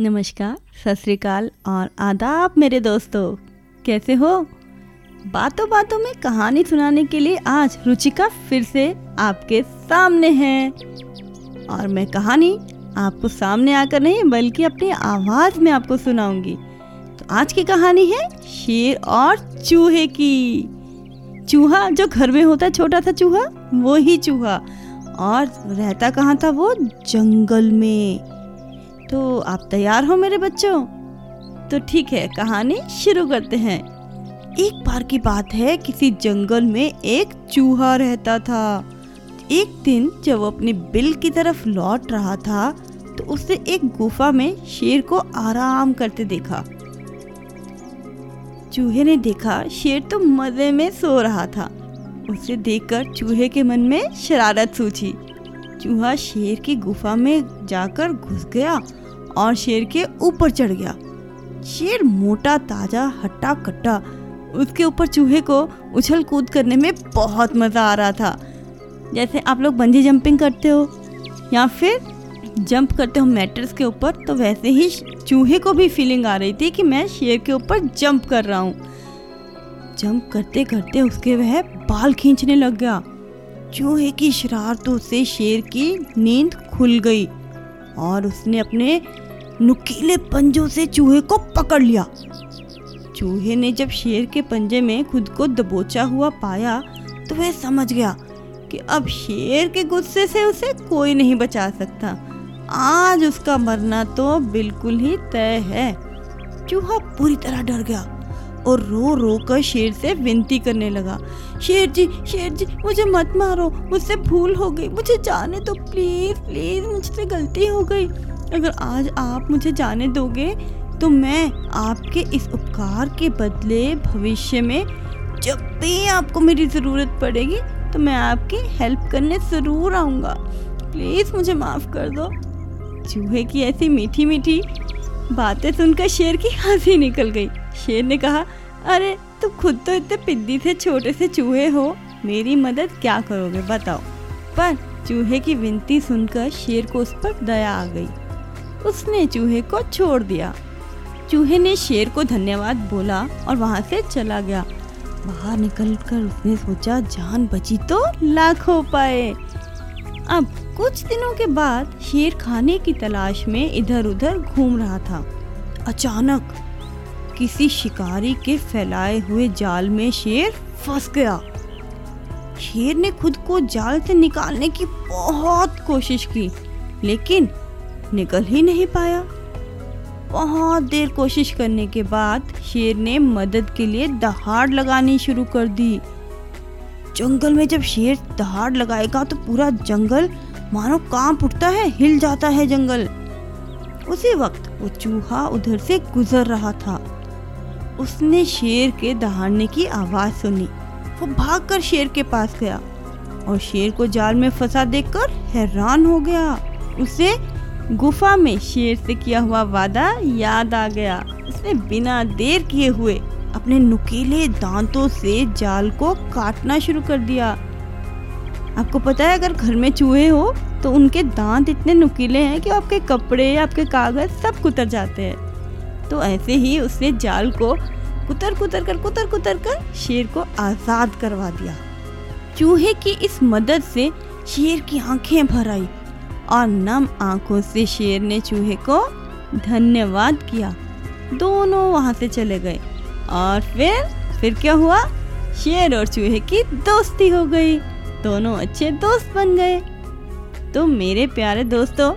नमस्कार सत और आदाब मेरे दोस्तों। कैसे हो? बातों बातों में कहानी सुनाने के लिए आज रुचिका फिर से आपके सामने है। और मैं कहानी आपको सामने आकर नहीं, बल्कि अपनी आवाज़ में आपको सुनाऊँगी। तो आज की कहानी है शेर और चूहे की। चूहा जो घर में होता है, छोटा सा चूहा, वो ही चूहा। और रहता कहाँ था वो? जंगल में। तो आप तैयार हो मेरे बच्चों? तो ठीक है, कहानी शुरू करते हैं। एक बार की बात है, किसी जंगल में एक चूहा रहता था। एक दिन जब वो अपनी बिल की तरफ़ लौट रहा था तो उसने एक गुफा में शेर को आराम करते देखा। चूहे ने देखा, शेर तो मज़े में सो रहा था। उसे देखकर चूहे के मन में शरारत सूझी। चूहा शेर की गुफा में जाकर घुस गया और शेर के ऊपर चढ़ गया। शेर मोटा, ताज़ा हट्टा कट्टा उसके ऊपर चूहे को उछल कूद करने में बहुत मज़ा आ रहा था। जैसे आप लोग बंजी जंपिंग करते हो, या फिर जंप करते हो मैटर्स के ऊपर तो वैसे ही चूहे को भी फीलिंग आ रही थी कि मैं शेर के ऊपर जंप कर रहा हूँ। जंप करते करते उसके वह बाल खींचने लग गया। चूहे की शरारतों से शेर की नींद खुल गई और उसने अपने नुकीले पंजों से चूहे को पकड़ लिया। चूहे ने जब शेर के पंजे में खुद को दबोचा हुआ पाया तो वह समझ गया कि अब शेर के गुस्से से उसे कोई नहीं बचा सकता। आज उसका मरना तो बिल्कुल ही तय है। चूहा पूरी तरह डर गया और रो रो कर शेर से विनती करने लगा। शेर जी शेर जी, मुझे मत मारो, मुझसे भूल हो गई, मुझे जाने तो प्लीज़ प्लीज़, मुझसे गलती हो गई। अगर आज आप मुझे जाने दोगे तो मैं आपके इस उपकार के बदले भविष्य में जब भी आपको मेरी ज़रूरत पड़ेगी तो मैं आपकी हेल्प करने ज़रूर आऊँगा। प्लीज़ मुझे माफ़ कर दो। चूहे की ऐसी मीठी मीठी बातें सुनकर शेर की हँसी निकल गई। शेर ने कहा, अरे, तुम खुद तो इतने पिद्दी से छोटे से चूहे हो। मेरी मदद क्या करोगे, बताओ? पर चूहे की विनती सुनकर शेर को उस पर दया आ गई। उसने चूहे को छोड़ दिया। चूहे ने शेर को धन्यवाद बोला और वहाँ से चला गया। बाहर निकलकर उसने सोचा, जान बची तो लाख हो पाए। अब कुछ दिनों के बाद शेर खाने की तलाश में इधर उधर घूम रहा था। अचानक किसी शिकारी के फैलाए हुए जाल में शेर फंस गया। शेर ने खुद को जाल से निकालने की बहुत कोशिश की, लेकिन निकल ही नहीं पाया। बहुत देर कोशिश करने के बाद शेर ने मदद के लिए दहाड़ लगानी शुरू कर दी। जंगल में जब शेर दहाड़ लगाएगा तो पूरा जंगल मानो काँप उठता है, हिल जाता है जंगल। उसी वक्त वो चूहा उधर से गुजर रहा था। उसने शेर के दहाड़ने की आवाज़ सुनी। वो भागकर शेर के पास गया और शेर को जाल में फंसा देखकर हैरान हो गया। उसे गुफा में शेर से किया हुआ वादा याद आ गया। उसने बिना देर किए हुए अपने नुकीले दांतों से जाल को काटना शुरू कर दिया। आपको पता है, अगर घर में चूहे हो तो उनके दांत इतने नुकीले हैं कि आपके कपड़े, आपके कागज़ सब कुतर जाते हैं। तो ऐसे ही उसने जाल को कुतर कुतर कर, कुतर कुतर कर शेर को आज़ाद करवा दिया। चूहे की इस मदद से शेर की आँखें भर आई। और नम आँखों से शेर ने चूहे को धन्यवाद किया। दोनों वहाँ से चले गए। और फिर फिर क्या हुआ? शेर और चूहे की दोस्ती हो गई। दोनों अच्छे दोस्त बन गए। तो मेरे प्यारे दोस्तों,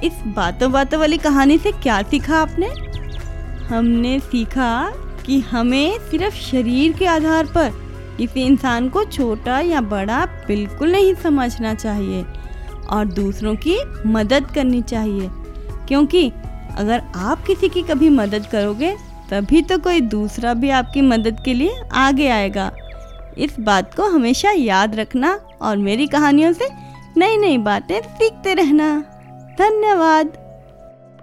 इस बातों बातों वाली कहानी से क्या सीखा आपने? हमने सीखा कि हमें सिर्फ़ शरीर के आधार पर किसी इंसान को छोटा या बड़ा बिल्कुल नहीं समझना चाहिए। और दूसरों की मदद करनी चाहिए। क्योंकि अगर आप किसी की कभी मदद करोगे, तभी तो कोई दूसरा भी आपकी मदद के लिए आगे आएगा। इस बात को हमेशा याद रखना और मेरी कहानियों से नई नई बातें सीखते रहना। धन्यवाद।